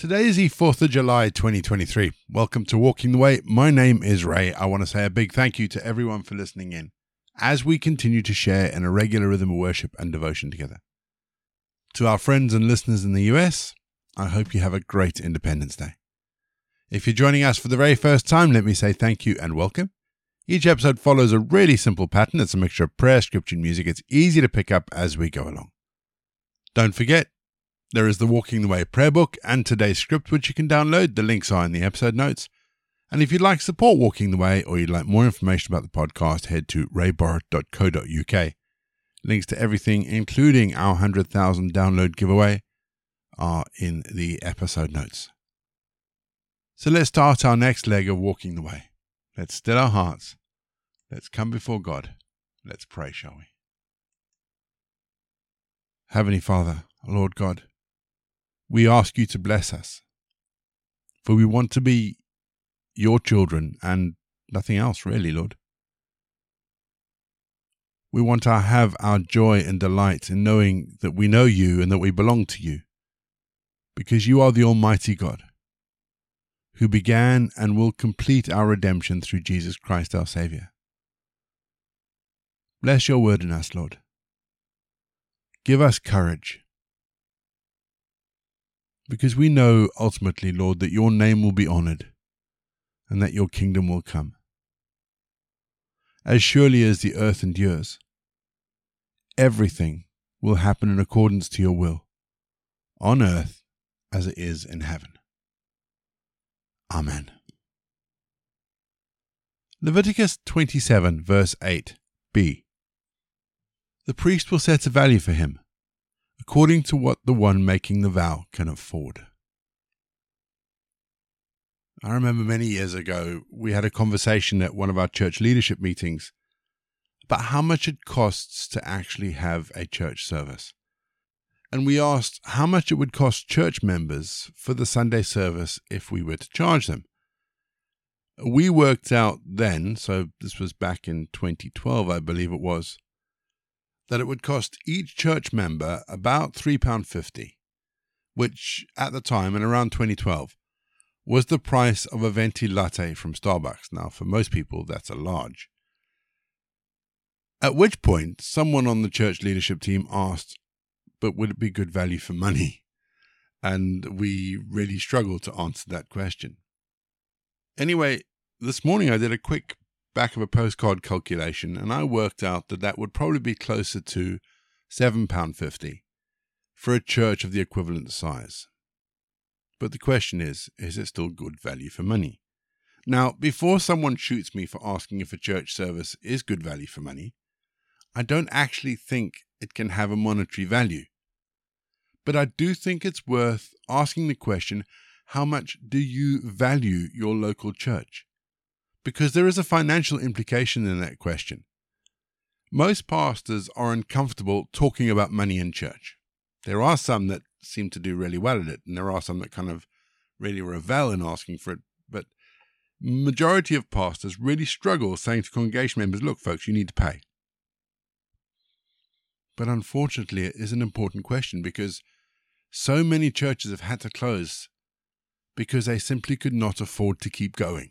Today is the 4th of July 2023. Welcome to Walking the Way. My name is Ray. I want to say a big thank you to everyone for listening in as we continue to share in a regular rhythm of worship and devotion together. To our friends and listeners in the US, I hope you have a great Independence Day. If you're joining us for the very first time, let me say thank you and welcome. Each episode follows a really simple pattern. It's a mixture of prayer, scripture, and music. It's easy to pick up as we go along. Don't forget, there is the Walking the Way prayer book and today's script, which you can download. The links are in the episode notes. And if you'd like support Walking the Way or you'd like more information about the podcast, head to rayborrett.co.uk. Links to everything, including our 100,000 download giveaway, are in the episode notes. So let's start our next leg of Walking the Way. Let's still our hearts. Let's come before God. Let's pray, shall we? Heavenly Father, Lord God, we ask you to bless us, for we want to be your children and nothing else, really, Lord. We want to have our joy and delight in knowing that we know you and that we belong to you, because you are the Almighty God, who began and will complete our redemption through Jesus Christ our Saviour. Bless your word in us, Lord. Give us courage because we know ultimately, Lord, that your name will be honored and that your kingdom will come. As surely as the earth endures, everything will happen in accordance to your will, on earth as it is in heaven. Amen. Leviticus 27, verse 8b. The priest will set a value for him according to what the one making the vow can afford. I remember many years ago, we had a conversation at one of our church leadership meetings about how much it costs to actually have a church service. And we asked how much it would cost church members for the Sunday service if we were to charge them. We worked out then, so this was back in 2012, I believe it was, that it would cost each church member about £3.50, which at the time, in around 2012, was the price of a venti latte from Starbucks. Now, for most people, that's a large. At which point, someone on the church leadership team asked, But would it be good value for money? And we really struggled to answer that question. Anyway, this morning I did a quick back of a postcard calculation, and I worked out that that would probably be closer to £7.50 for a church of the equivalent size. But the question is is it still good value for money? Now, before someone shoots me for asking if a church service is good value for money, I don't actually think it can have a monetary value. But I do think it's worth asking the question how much do you value your local church? Because there is a financial implication in that question. Most pastors are uncomfortable talking about money in church. There are some that seem to do really well at it, and there are some that kind of really revel in asking for it. But majority of pastors really struggle saying to congregation members, "Look, folks, you need to pay." But unfortunately, it is an important question because so many churches have had to close because they simply could not afford to keep going.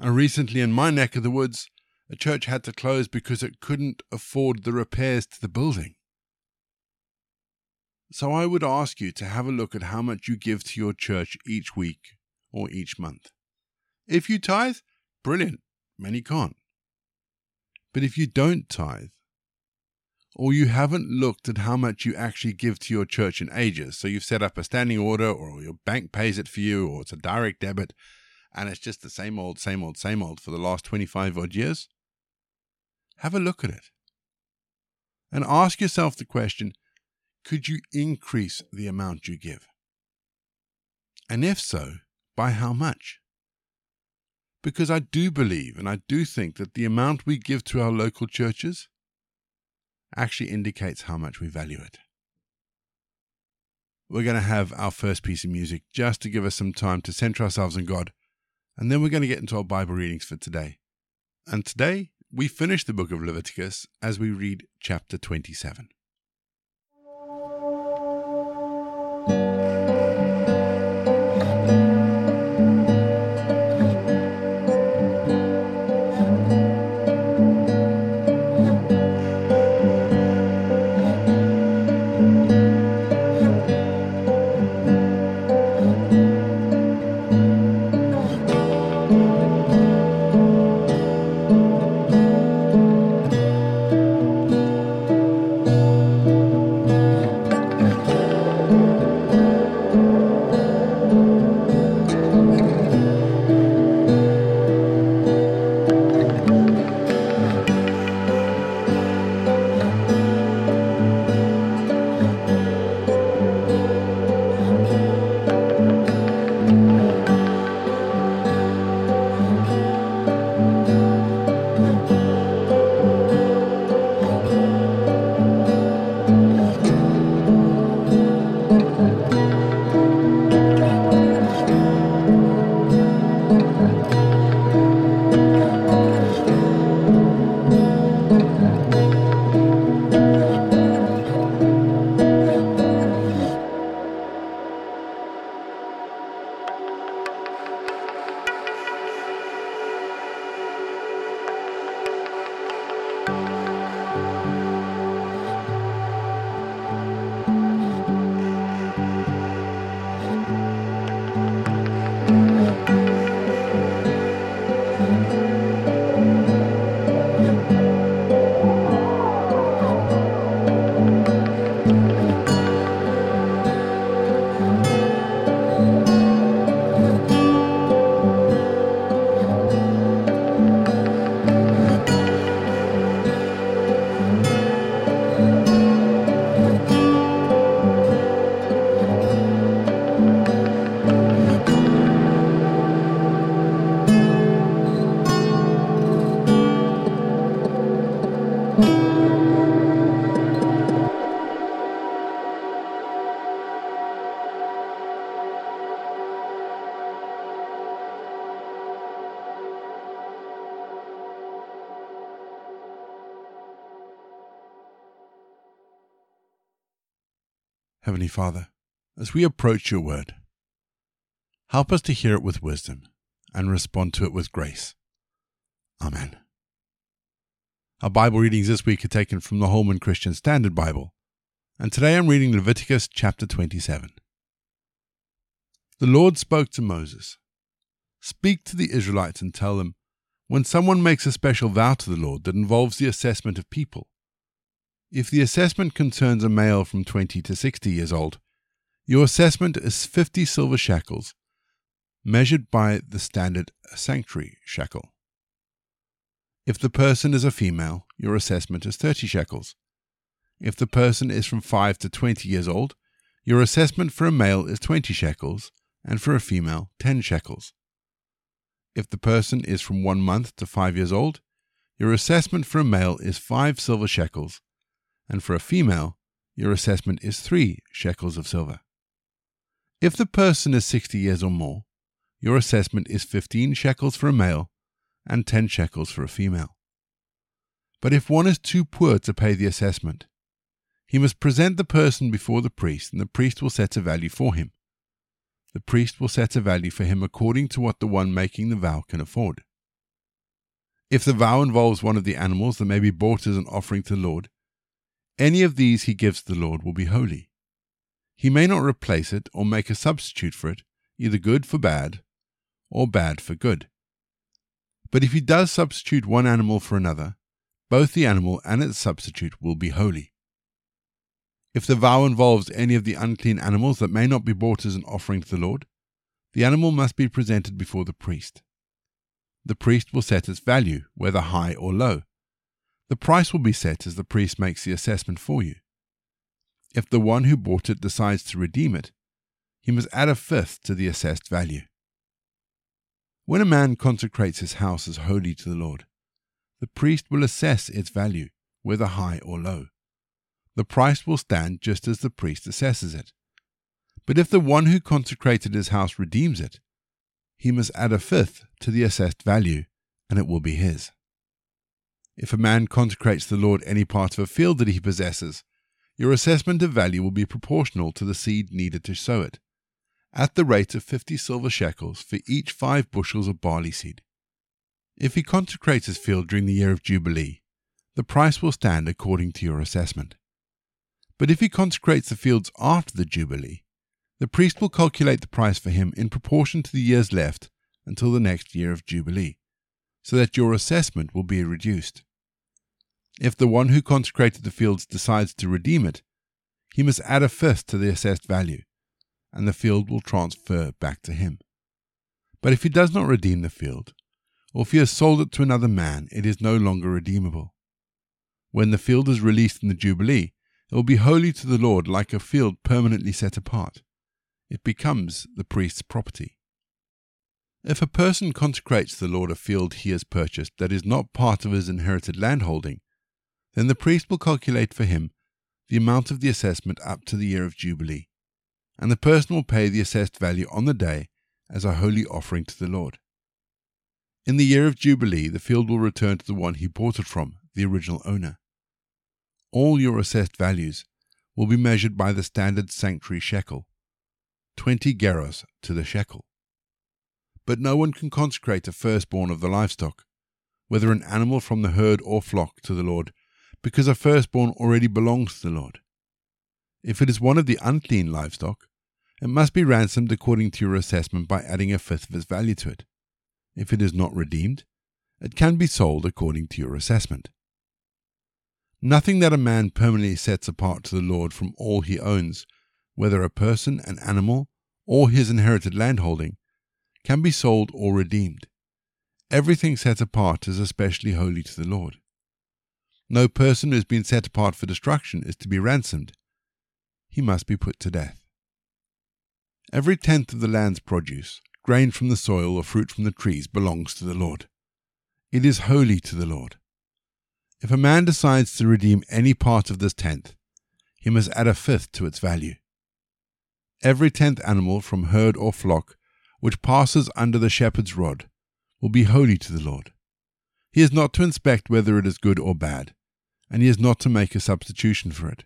And recently, in my neck of the woods, a church had to close because it couldn't afford the repairs to the building. So I would ask you to have a look at how much you give to your church each week or each month. If you tithe, brilliant. Many can't. But if you don't tithe, or you haven't looked at how much you actually give to your church in ages, so you've set up a standing order, or your bank pays it for you, or it's a direct debit, and it's just the same old, same old, same old for the last 25 odd years, have a look at it. And ask yourself the question could you increase the amount you give? And if so, by how much? Because I do believe and I do think that the amount we give to our local churches actually indicates how much we value it. We're going to have our first piece of music just to give us some time to center ourselves in God and then we're going to get into our Bible readings for today. And today, we finish the book of Leviticus as we read chapter 27. Música Heavenly Father, as we approach your word, help us to hear it with wisdom and respond to it with grace. Amen. Our Bible readings this week are taken from the Holman Christian Standard Bible, and today I'm reading Leviticus chapter 27. The Lord spoke to Moses Speak to the Israelites and tell them, when someone makes a special vow to the Lord that involves the assessment of people, if the assessment concerns a male from 20 to 60 years old, your assessment is 50 silver shekels, measured by the standard sanctuary shekel. If the person is a female, your assessment is 30 shekels. If the person is from 5 to 20 years old, your assessment for a male is 20 shekels, and for a female, 10 shekels. If the person is from 1 month to 5 years old, your assessment for a male is 5 silver shekels, and for a female, your assessment is three shekels of silver. If the person is 60 years or more, your assessment is 15 shekels for a male and 10 shekels for a female. But if one is too poor to pay the assessment, he must present the person before the priest, and the priest will set a value for him. The priest will set a value for him according to what the one making the vow can afford. If the vow involves one of the animals that may be bought as an offering to the Lord, any of these he gives to the Lord will be holy. He may not replace it or make a substitute for it, either good for bad or bad for good. But if he does substitute one animal for another, both the animal and its substitute will be holy. If the vow involves any of the unclean animals that may not be brought as an offering to the Lord, the animal must be presented before the priest. The priest will set its value, whether high or low, the price will be set as the priest makes the assessment for you. If the one who bought it decides to redeem it, he must add a fifth to the assessed value. When a man consecrates his house as holy to the Lord, the priest will assess its value, whether high or low. The price will stand just as the priest assesses it. But if the one who consecrated his house redeems it, he must add a fifth to the assessed value, and it will be his. If a man consecrates the Lord any part of a field that he possesses, your assessment of value will be proportional to the seed needed to sow it, at the rate of fifty silver shekels for each five bushels of barley seed. If he consecrates his field during the year of Jubilee, the price will stand according to your assessment. But if he consecrates the fields after the Jubilee, the priest will calculate the price for him in proportion to the years left until the next year of Jubilee, so that your assessment will be reduced. If the one who consecrated the fields decides to redeem it, he must add a fifth to the assessed value, and the field will transfer back to him. But if he does not redeem the field, or if he has sold it to another man, it is no longer redeemable. When the field is released in the Jubilee, it will be holy to the Lord like a field permanently set apart. It becomes the priest's property. If a person consecrates the Lord a field he has purchased that is not part of his inherited landholding, then the priest will calculate for him the amount of the assessment up to the year of Jubilee, and the person will pay the assessed value on the day as a holy offering to the Lord. In the year of Jubilee, the field will return to the one he bought it from, the original owner. All your assessed values will be measured by the standard sanctuary shekel, 20 gerahs to the shekel. But no one can consecrate a firstborn of the livestock, whether an animal from the herd or flock, to the Lord because a firstborn already belongs to the Lord. If it is one of the unclean livestock, it must be ransomed according to your assessment by adding a fifth of its value to it. If it is not redeemed, it can be sold according to your assessment. Nothing that a man permanently sets apart to the Lord from all he owns, whether a person, an animal, or his inherited landholding, can be sold or redeemed. Everything set apart is especially holy to the Lord. No person who has been set apart for destruction is to be ransomed. He must be put to death. Every tenth of the land's produce, grain from the soil or fruit from the trees, belongs to the Lord. It is holy to the Lord. If a man decides to redeem any part of this tenth, he must add a fifth to its value. Every tenth animal from herd or flock which passes under the shepherd's rod will be holy to the Lord. He is not to inspect whether it is good or bad, and he is not to make a substitution for it.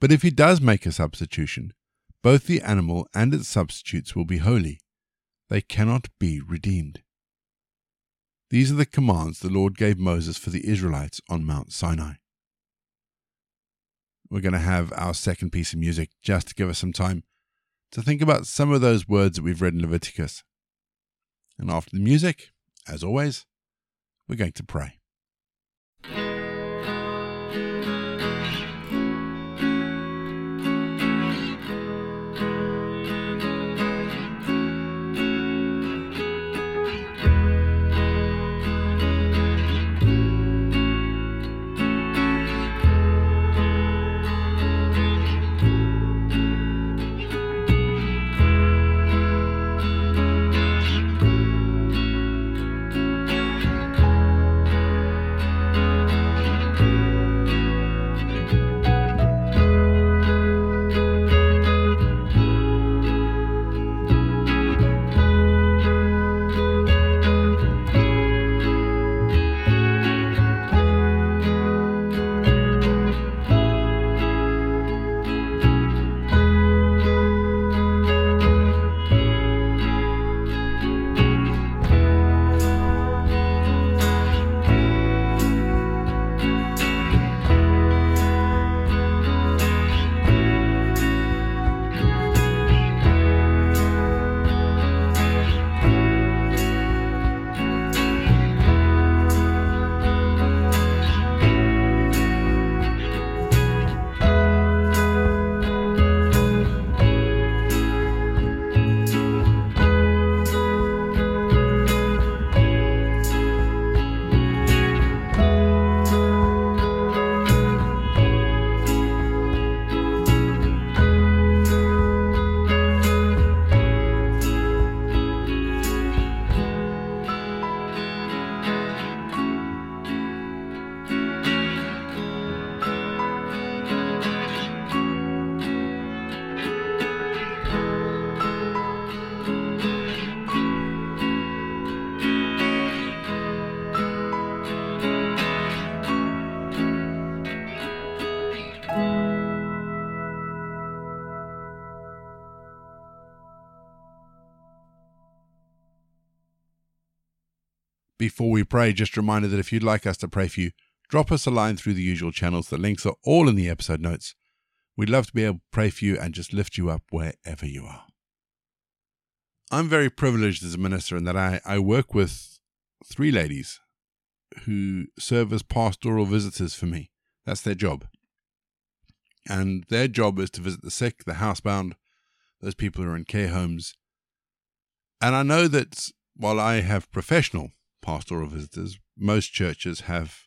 But if he does make a substitution, both the animal and its substitutes will be holy. They cannot be redeemed. These are the commands the Lord gave Moses for the Israelites on Mount Sinai. We're going to have our second piece of music just to give us some time to think about some of those words that we've read in Leviticus. And after the music, as always, we're going to pray. Before we pray, just a reminder that if you'd like us to pray for you, drop us a line through the usual channels. The links are all in the episode notes. We'd love to be able to pray for you and just lift you up wherever you are. I'm very privileged as a minister in that I, I work with three ladies who serve as pastoral visitors for me. That's their job. And their job is to visit the sick, the housebound, those people who are in care homes. And I know that while I have professional pastoral visitors. Most churches have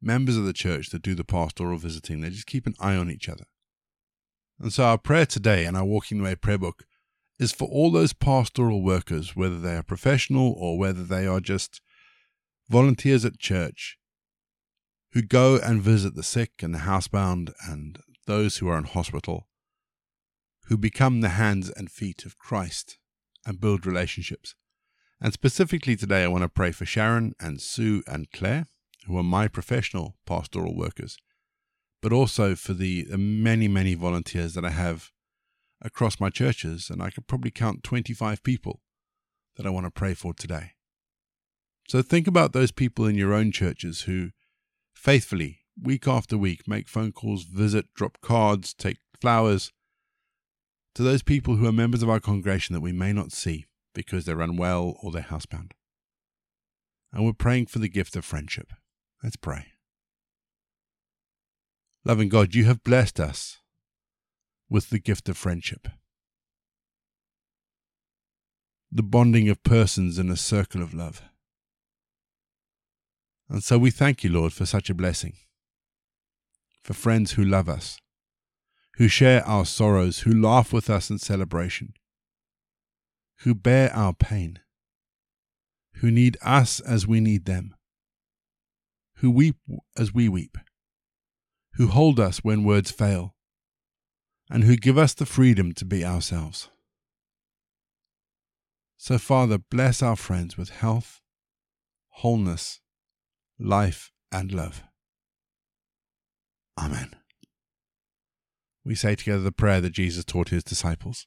members of the church that do the pastoral visiting. They just keep an eye on each other. And so our prayer today and our Walking the Way prayer book is for all those pastoral workers, whether they are professional or whether they are just volunteers at church, who go and visit the sick and the housebound and those who are in hospital, who become the hands and feet of Christ and build relationships. And specifically today, I want to pray for Sharon and Sue and Claire, who are my professional pastoral workers, but also for the, many, many volunteers that I have across my churches. And I could probably count 25 people that I want to pray for today. So think about those people in your own churches who faithfully, week after week, make phone calls, visit, drop cards, take flowers, to those people who are members of our congregation that we may not see because they're unwell or they're housebound. And we're praying for the gift of friendship. Let's pray. Loving God, you have blessed us with the gift of friendship. The bonding of persons in a circle of love. And so we thank you, Lord, for such a blessing. For friends who love us, who share our sorrows, who laugh with us in celebration, who bear our pain, who need us as we need them, who weep as we weep, who hold us when words fail, and who give us the freedom to be ourselves. So, Father, bless our friends with health, wholeness, life, and love. Amen. We say together the prayer that Jesus taught his disciples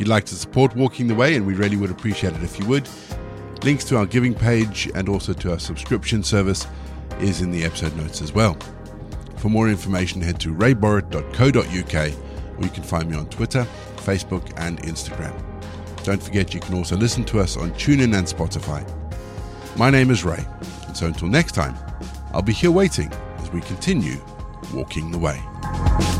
If you'd like to support Walking the Way, and we really would appreciate it if you would, links to our giving page and also to our subscription service is in the episode notes as well. For more information, head to rayborrett.co.uk or you can find me on Twitter, Facebook, and Instagram. Don't forget you can also listen to us on TuneIn and Spotify. My name is Ray. And so until next time, I'll be here waiting as we continue walking the way.